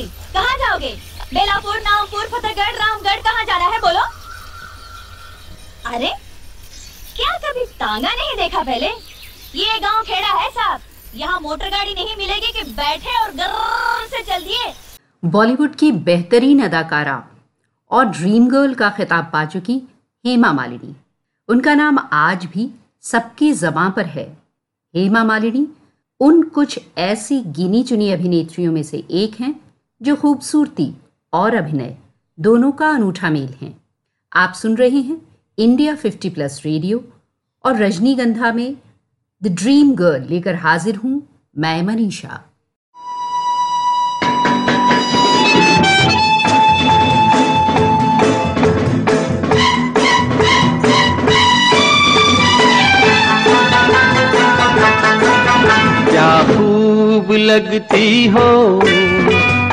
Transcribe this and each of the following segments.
जी कहाँ जाओगे? बेलापुर, नामपुर, फतेहगढ़, रामगढ़ कहाँ जाना है बोलो? अरे, क्या कभी तांगा नहीं देखा पहले? ये गाँव खेड़ा है साहब। यहाँ मोटर गाड़ी नहीं मिलेगी कि बैठे और गर्र से चल दिए। बॉलीवुड की बेहतरीन अदाकारा और ड्रीम गर्ल का खिताब पा चुकी हेमा मालिनी। उनका नाम आज भी सबकी जबा पर है। हेमा मालिनी उन कुछ ऐसी गिनी चुनी अभिनेत्रियों में से एक हैं जो खूबसूरती और अभिनय दोनों का अनूठा मेल है। आप सुन रहे हैं इंडिया 50 प्लस रेडियो और रजनीगंधा में द ड्रीम गर्ल लेकर हाजिर हूँ मैं मनीषा। क्या खूब लगती हो?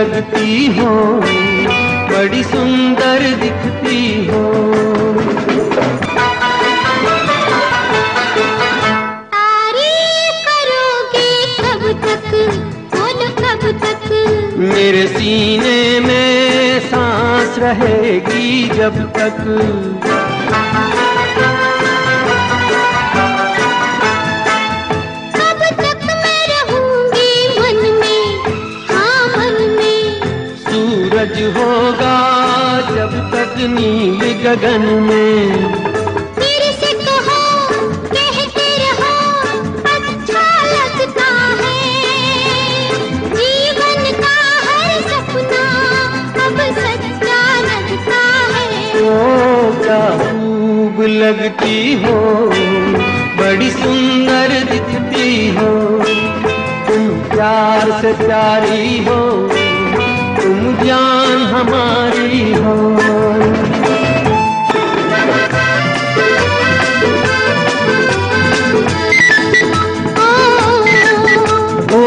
लगती हो बड़ी सुंदर दिखती हो। तारीफ़ करोगे कब तक बोलो कब तक। मेरे सीने में सांस रहेगी जब तक। है। ओ क्या खूब लगती हो बड़ी सुंदर दिखती हो। तुम प्यार से प्यारी हो जान हमारी हो। ओ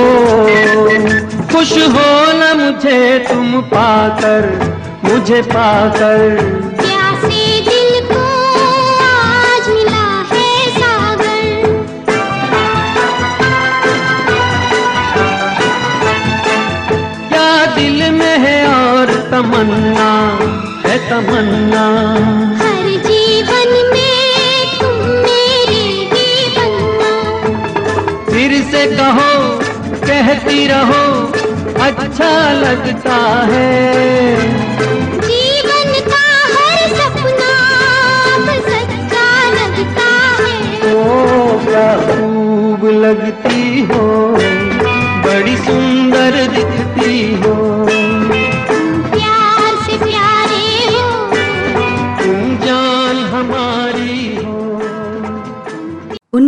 खुश हो न मुझे तुम पाकर मुझे पाकर। तमन्ना है तमन्ना। हर जीवन में तुम मेरे ही बनना। फिर से कहो कहती रहो अच्छा लगता है। जीवन का हर सपना सच्चा लगता है। ओ क्या खूब लगती हो बड़ी सुंदर दिखती हो।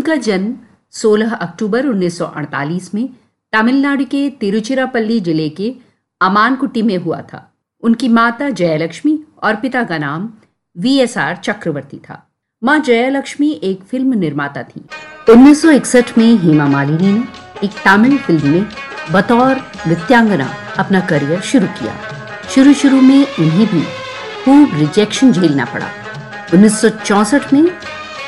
उनका जन्म 16 अक्टूबर 1948 में तमिलनाडु के तिरुचिरापल्ली ज़िले के अमानकुट्टी में हुआ था। उनकी माता जयलक्ष्मी और पिता का नाम वी एस आर चक्रवर्ती था। माँ जयलक्ष्मी एक फ़िल्म निर्माता थी। 1961 में हेमा मालिनी ने एक तमिल फ़िल्म में बतौर नृत्यांगना अपना करियर शुरू किया। शुरू शुरू में उन्हें भी खूब रिजेक्शन झेलना पड़ा। 1964 में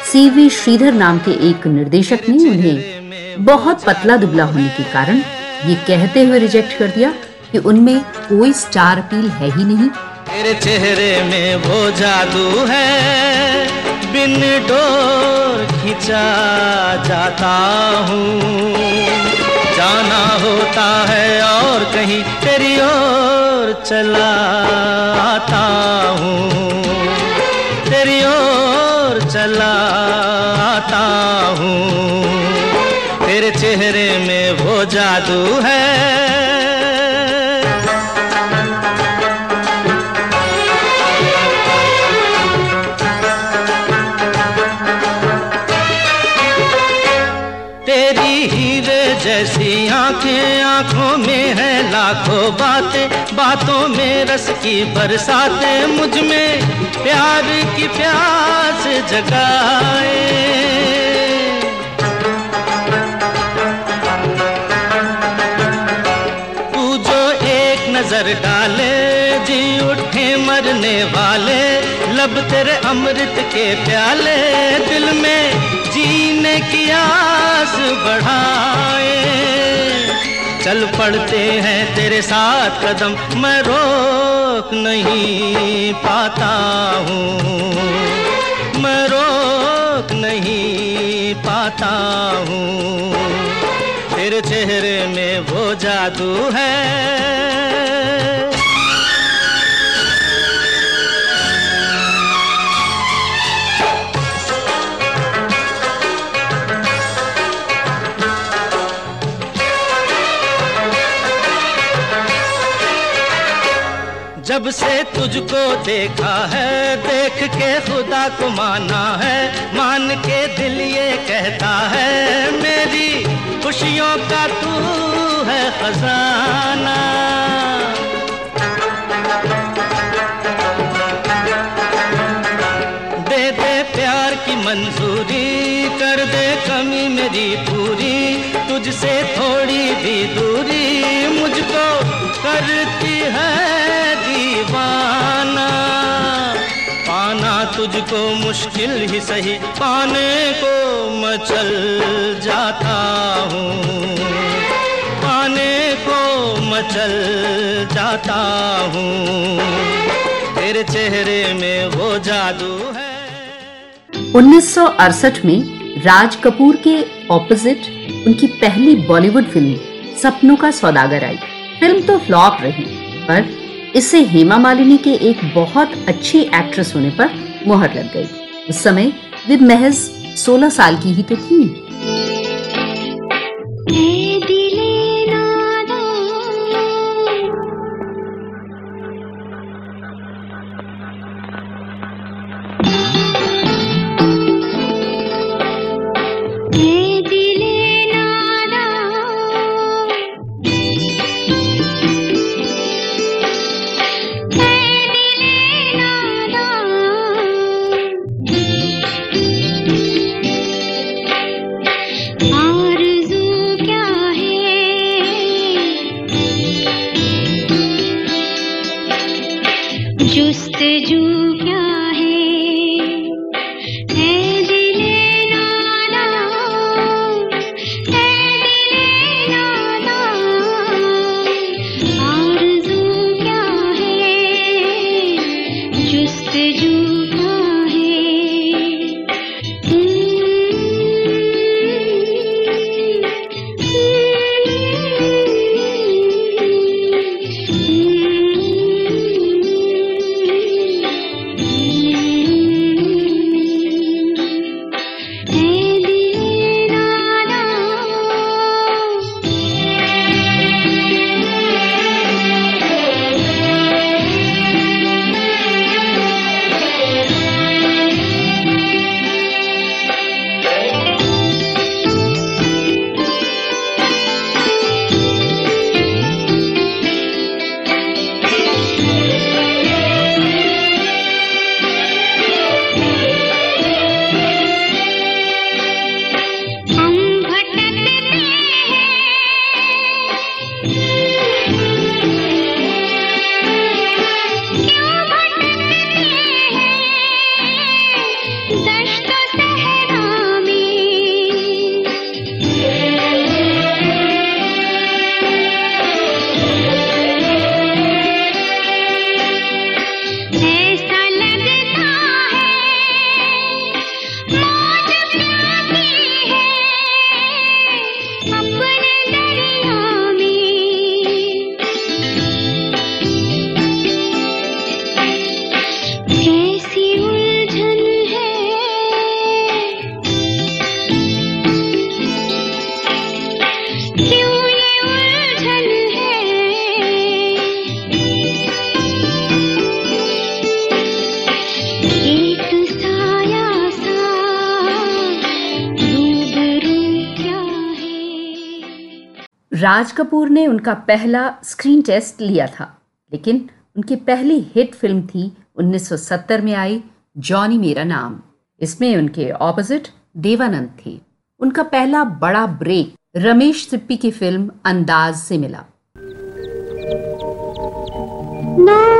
सी वी श्रीधर नाम के एक निर्देशक ने उन्हें बहुत पतला दुबला होने के कारण ये कहते हुए रिजेक्ट कर दिया कि उनमें कोई स्टार अपील है ही नहीं। तेरे चेहरे में वो जादू है, बिन डोर खिंचा जाता हूँ। जाना होता है और कहीं तेरी ओर चला आता हूँ। तेरी ओर चला आता हूँ। तेरे चेहरे में वो जादू है। जैसी आँखें आँखों में है, लाखों बातें बातों में रस की बरसातें मुझमें प्यार की प्यास जगाए। तू जो एक नज़र डाले, जी उठे मरने वाले, लब तेरे अमृत के प्याले, दिल में जीने की आस बढ़ाए। चल पड़ते हैं तेरे साथ कदम। मैं रोक नहीं पाता हूँ। मैं रोक नहीं पाता हूँ। तेरे चेहरे में वो जादू है। से तुझको देखा है, देख के खुदा को माना है, मान के दिल ये कहता है, मेरी खुशियों का तू है खजाना। दे दे प्यार की मंजूरी, कर दे कमी मेरी पूरी, तुझसे थोड़ी भी दूरी तुझको मुश्किल ही सही पाने को मैं चल जाता हूँ। पाने को मैं चल जाता हूँ। तेरे चेहरे में वो जादू है। 1968 में राज कपूर के ऑपोजिट उनकी पहली बॉलीवुड फ़िल्म सपनों का सौदागर आई। फ़िल्म तो फ्लॉप रही, पर इससे हेमा मालिनी के एक बहुत अच्छी एक्ट्रेस होने पर मुहर लग गई। उस समय वे महज 16 साल की ही तो थी। ले राज कपूर ने उनका पहला स्क्रीन टेस्ट लिया था, लेकिन उनकी पहली हिट फ़िल्म थी 1970 में आई जॉनी मेरा नाम। इसमें उनके ऑपोजिट देवानंद थे। उनका पहला बड़ा ब्रेक रमेश सिप्पी की फ़िल्म अंदाज से मिला। नाम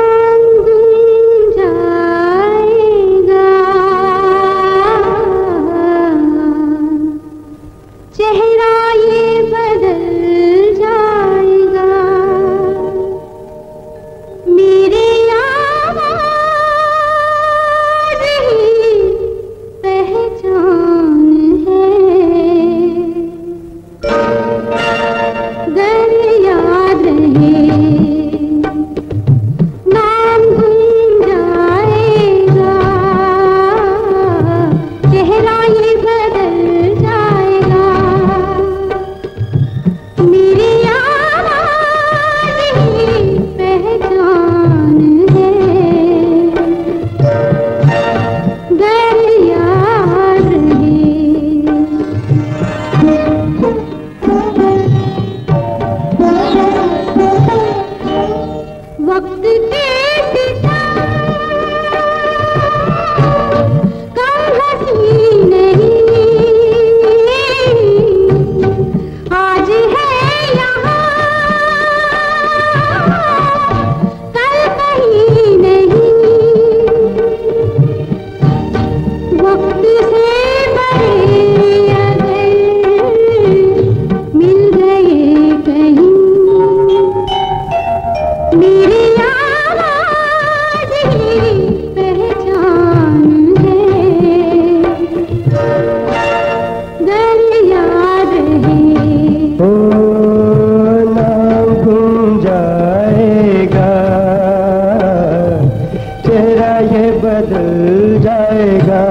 जाएगा।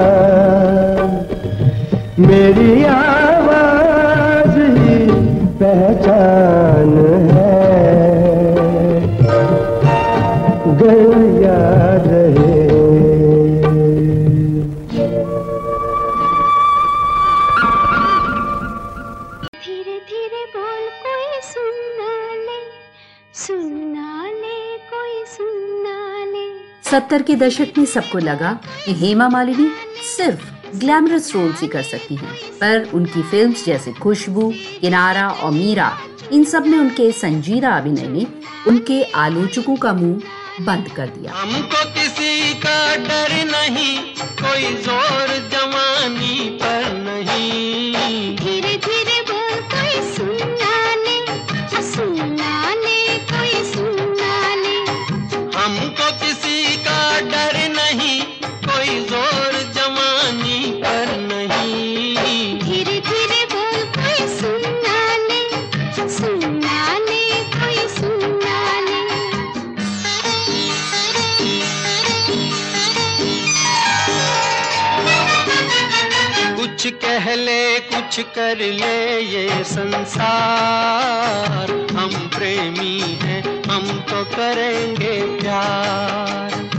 मेरी आवाज़ सत्तर के दशक में सबको लगा कि हेमा मालिनी सिर्फ़ ग्लैमरस रोल ही कर सकती हैं, पर उनकी फिल्म्स जैसे खुशबू, किनारा और मीरा, इन सब में उनके संजीदा अभिनय ने उनके आलोचकों का मुँह बंद कर दिया। हमको किसी का डर नहीं, कोई ज़ोर जवानी पर। कर ले ये संसार। हम प्रेमी हैं हम तो करेंगे प्यार।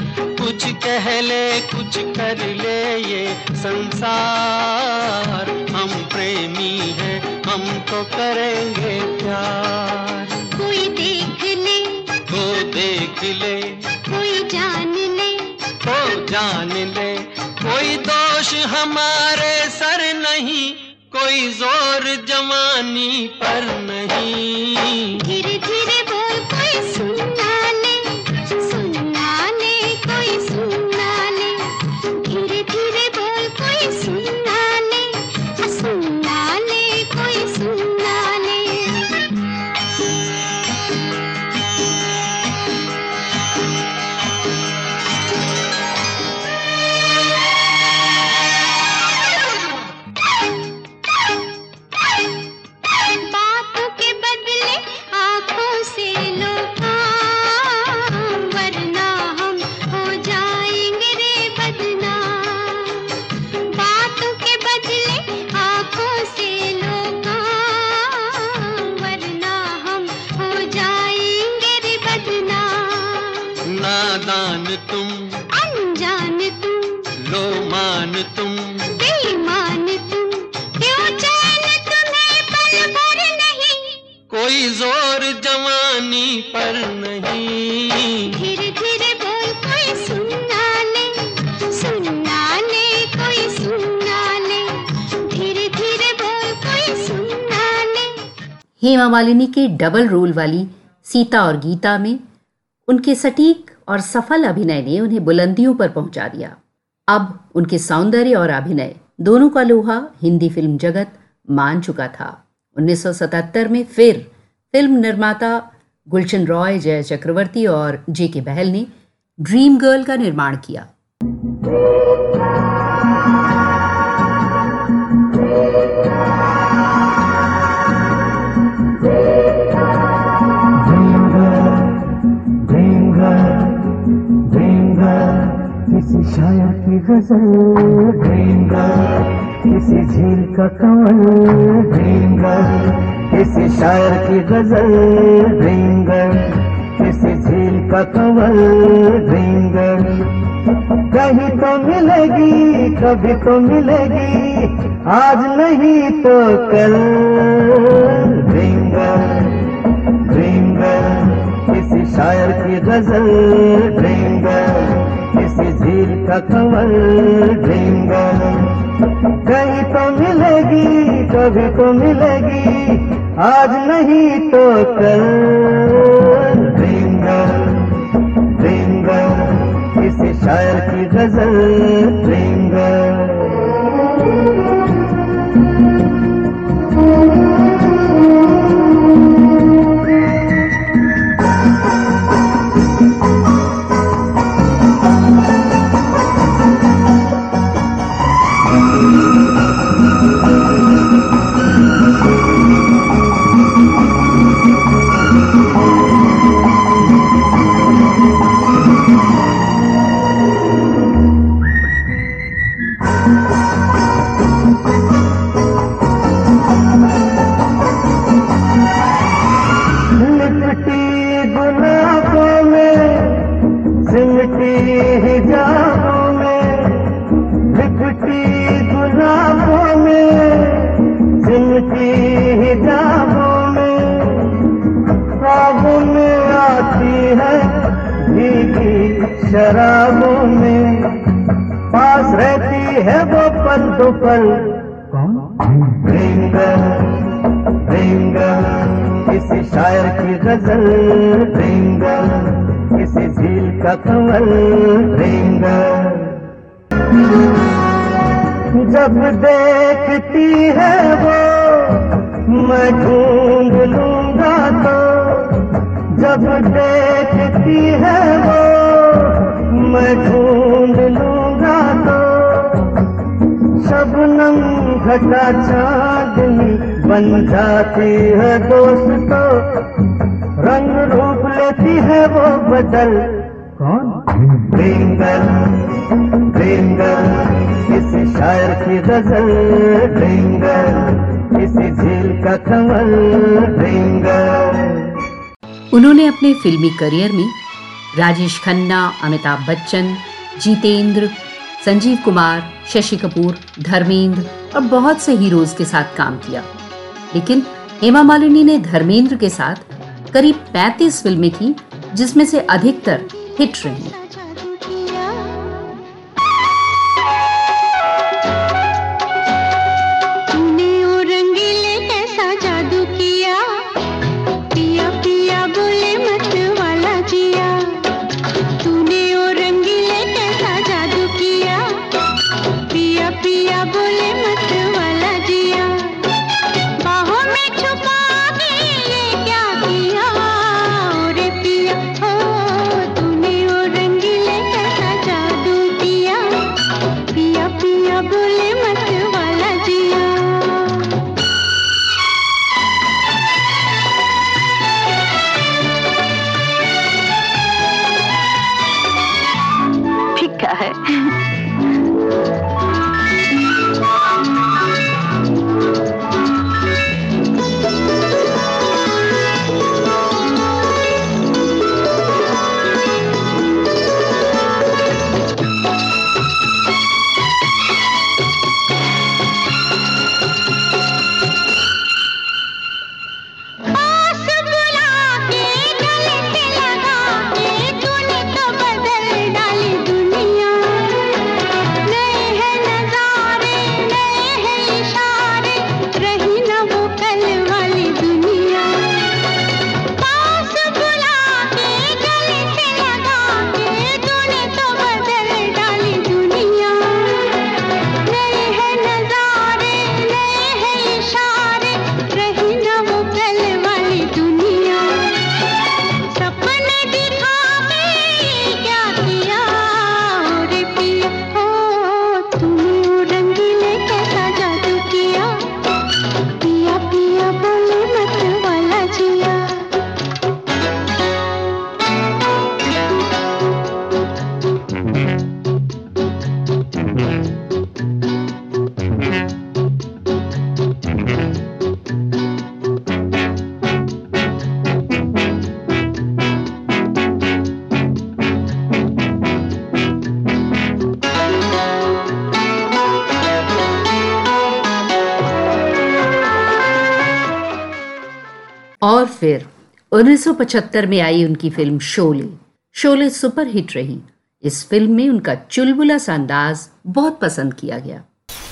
कुछ कह ले कुछ कर ले ये संसार। हम प्रेमी हैं हम तो करेंगे प्यार। कोई देख ले। को देख ले। कोई जान ले। को जान ले। कोई दोष हमारे सर नहीं। कोई ज़ोर जवानी पर नहीं। हेमा मालिनी के डबल रोल वाली सीता और गीता में उनके सटीक और सफल अभिनय ने उन्हें बुलंदियों पर पहुँचा दिया। अब उनके सौंदर्य और अभिनय, दोनों का लोहा हिंदी फ़िल्म जगत मान चुका था। 1977 में फिर फ़िल्म निर्माता गुलशन रॉय, जय चक्रवर्ती और जे के बहल ने ड्रीम गर्ल का निर्माण किया। किसी शायर की गज़ल? ड्रीम गर्ल किसी झील का कमल ड्रीम गर्ल किसी शायर की गज़ल? ड्रीम गर्ल किसी झील का कमल ड्रीम गर्ल कहीं तो मिलेगी कभी तो मिलेगी आज नहीं तो कल। ड्रीम गर्ल ड्रीम गर्ल किसी शायर की गज़ल? ड्रीम गर्ल झील का कमल ड्रीम गर्ल कहीं तो मिलेगी, कभी तो मिलेगी, आज नहीं तो कल। ड्रीम गर्ल किसी शायर की गज़ल ड्रीम गर्ल किसी शायर की गज़ल गर्ल किसी झील का ड्रीम गर्ल जब देखती है वो, मैं ढूंढ लूँगा तो। जब देखती है वो, मैं ढूंढ लूँगा तो। शबनम घटा चांदनी बन जाती है दोस्त। रंग रूप लेती है वो बदल। कौन? ड्रीम गर्ल ड्रीम किसी शायर की गज़ल। ड्रीम गर्ल किसी झील का कमल। ड्रीम गर्ल उन्होंने अपने फिल्मी करियर में राजेश खन्ना, अमिताभ बच्चन, जितेंद्र, संजीव कुमार, शशि कपूर, धर्मेंद्र और बहुत से हीरोज के साथ काम किया। लेकिन हेमा मालिनी ने धर्मेंद्र के साथ करीब 35 फ़िल्में की, जिसमें से अधिकतर हिट रही। है। 1975 में आई उनकी film Sholay. Sholay super hit रही। इस फ़िल्म में उनका चुलबुला सा अंदाज बहुत पसंद किया गया।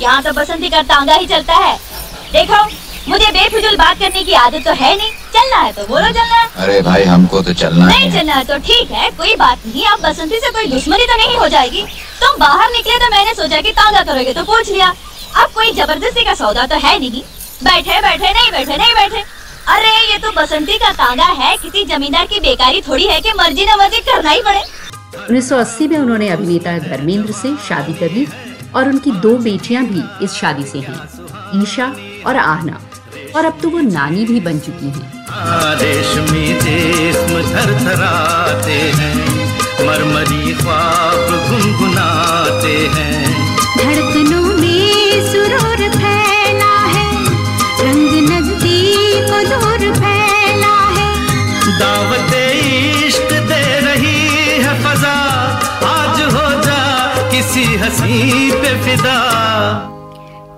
यहाँ तो बसंती का तांगा ही चलता है। देखो मुझे बेफिजूल बात करने की आदत तो है नहीं। चलना है तो बोलो चलना है। अरे भाई हमको तो चलना नहीं है। चलना है तो ठीक है कोई बात नहीं। अब बसंती से कोई दुश्मनी तो नहीं हो जाएगी। तुम बाहर निकले तो मैंने सोचा कि तांगा करोगे तो पूछ लिया। अब कोई ज़बरदस्ती का सौदा तो है नहीं। बैठे बैठे नहीं बैठे नहीं बैठे। अरे ये तो बसंती का तांगा है। किसी जमींदार की बेकारी थोड़ी है कि मर्ज़ी न मर्ज़ी करना ही पड़े। 1980 में उन्होंने अभिनेता धर्मेंद्र से शादी कर ली और उनकी दो बेटियाँ भी इस शादी से हैं ईशा और आहना। और अब तो वो नानी भी बन चुकी हैं। रेशमी जिस्म थरथराते हैं मरमरी ख्वाब गुनगुनाते हैं। धड़कनों किसी हसी पे फिदा।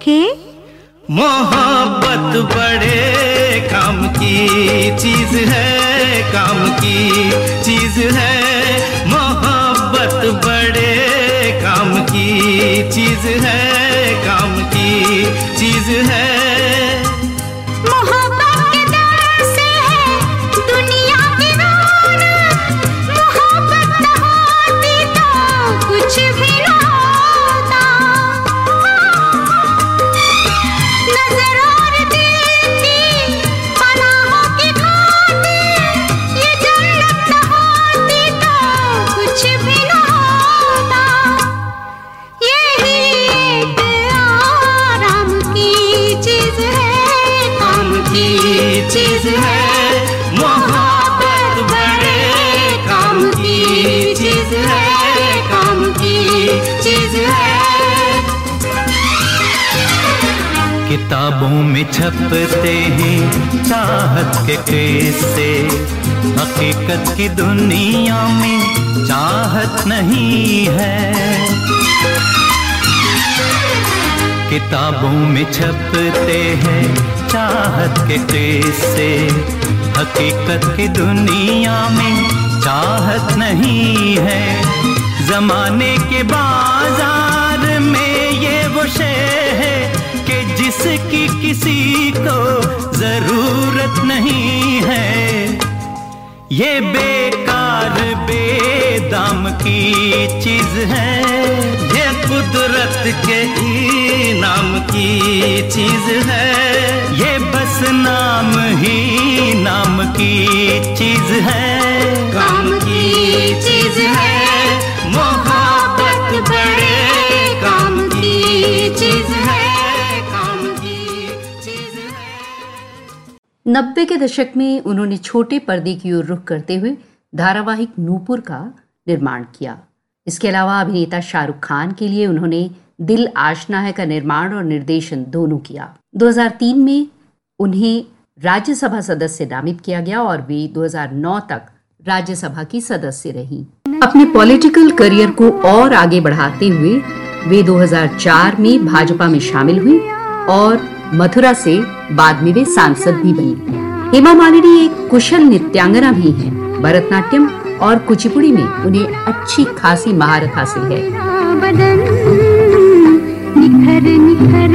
के? मोहब्बत बड़े काम की चीज़ है काम की चीज़ है। मोहब्बत बड़े काम की चीज़ है काम की चीज़ है। मोहब्बत के किताबों में छपते हैं चाहत के किस्से हकीकत की दुनिया में चाहत नहीं है। किताबों में छपते हैं चाहत के किस्से हकीकत की दुनिया में चाहत नहीं है। जमाने के बाज़ार में ये वो शे कि जिसकी किसी को ज़रूरत नहीं है। ये बेकार, बेदाम की चीज़ है। ये कुदरत के ही नाम की चीज़ है। ये बस नाम ही नाम की चीज़ है। काम की चीज़ नब्बे के दशक में उन्होंने छोटे पर्दे की ओर रुख करते हुए धारावाहिक नूपुर का निर्माण किया। इसके अलावा अभिनेता शाहरुख खान के लिए उन्होंने दिल आशना है का निर्माण और निर्देशन दोनों किया। 2003 में उन्हें राज्यसभा सदस्य नामित किया गया और वे 2009 तक राज्यसभा की सदस्य रही। अपने पॉलिटिकल करियर को और आगे बढ़ाते हुए वे 2004 में भाजपा में शामिल हुई और मथुरा से बाद में वे सांसद भी बनी। हेमा मालिनी एक कुशल नृत्यांगना भी हैं। भरतनाट्यम और कुचिपुड़ी में उन्हें अच्छी खासी महारत हासिल है। निखर निखर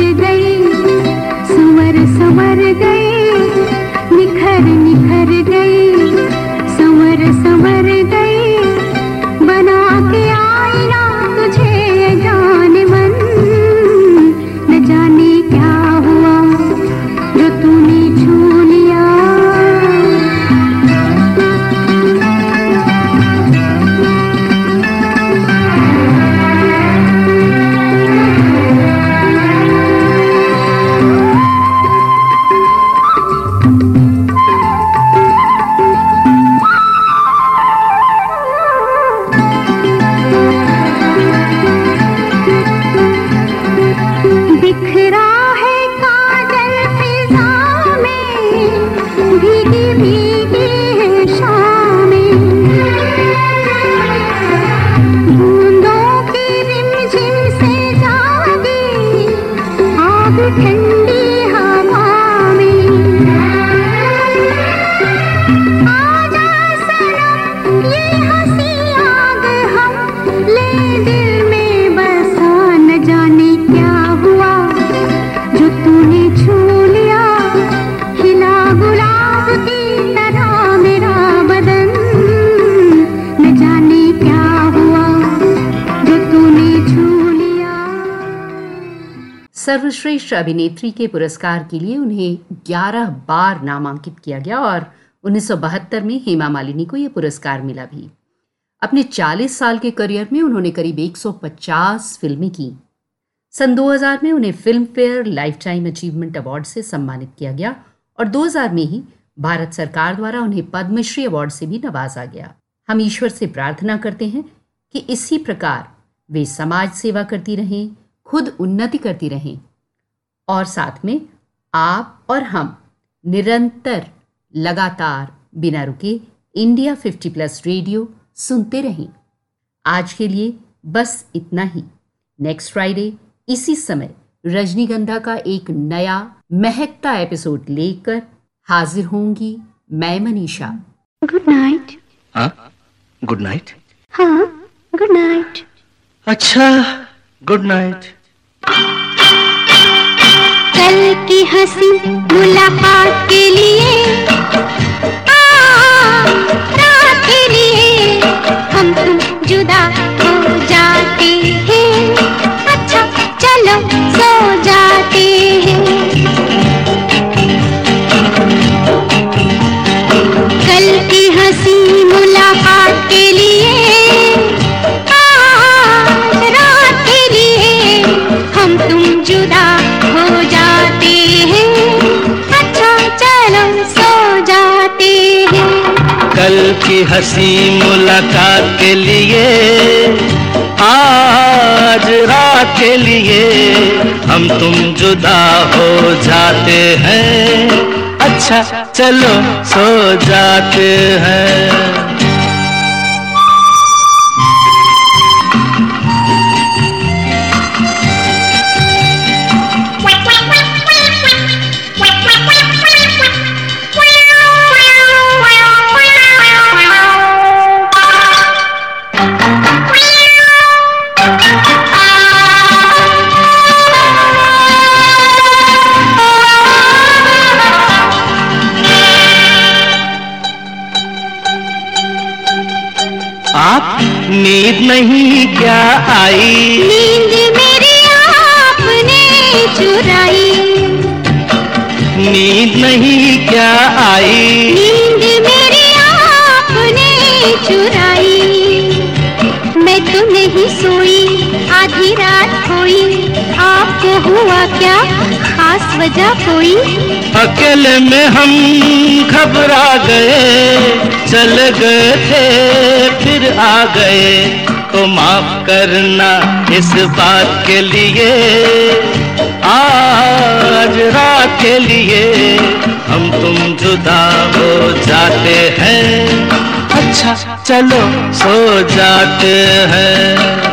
सर्वश्रेष्ठ अभिनेत्री के पुरस्कार के लिए उन्हें 11 बार नामांकित किया गया और 1972 में हेमा मालिनी को यह पुरस्कार मिला भी। अपने 40 साल के करियर में उन्होंने करीब 150 फ़िल्में की। सन 2000 में उन्हें Filmfare lifetime achievement award से सम्मानित किया गया और 2000 में ही भारत सरकार द्वारा उन्हें पद्मश्री अवार्ड से भी नवाजा गया। हम ईश्वर से प्रार्थना करते हैं कि इसी प्रकार वे समाज सेवा करती रहें, खुद उन्नति करती रहें और साथ में आप और हम निरंतर लगातार बिना रुके इंडिया 50 प्लस रेडियो सुनते रहें। आज के लिए बस इतना ही। नेक्स्ट फ्राइडे इसी समय रजनीगंधा का एक नया महकता एपिसोड लेकर हाजिर होंगी मैं मनीषा। गुड नाइट हाँ? गुड नाइट हाँ गुड नाइट अच्छा गुड नाइट कल की हँसी मुलाकात के लिए। के लिए। हम तुम जुदा हो जाते हैं। अच्छा चलो सो जाते हैं कल की हँसी मुलाकात के लिए, आज रात के लिए हम तुम जुदा हो जाते हैं। अच्छा चलो सो जाते हैं। नींद नहीं क्या आई? नींद मेरी आपने चुराई। नींद नहीं क्या आई? नींद मेरी आपने चुराई। मैं तो नहीं सोई आधी रात कोई आपको हुआ क्या खास वजह कोई? अकेले में हम घबरा गए। चल गए थे फिर आ गए। तो माफ़ करना इस बात के लिए। आज रात के लिए हम तुम जुदा हो जाते हैं। अच्छा चलो। सो जाते हैं।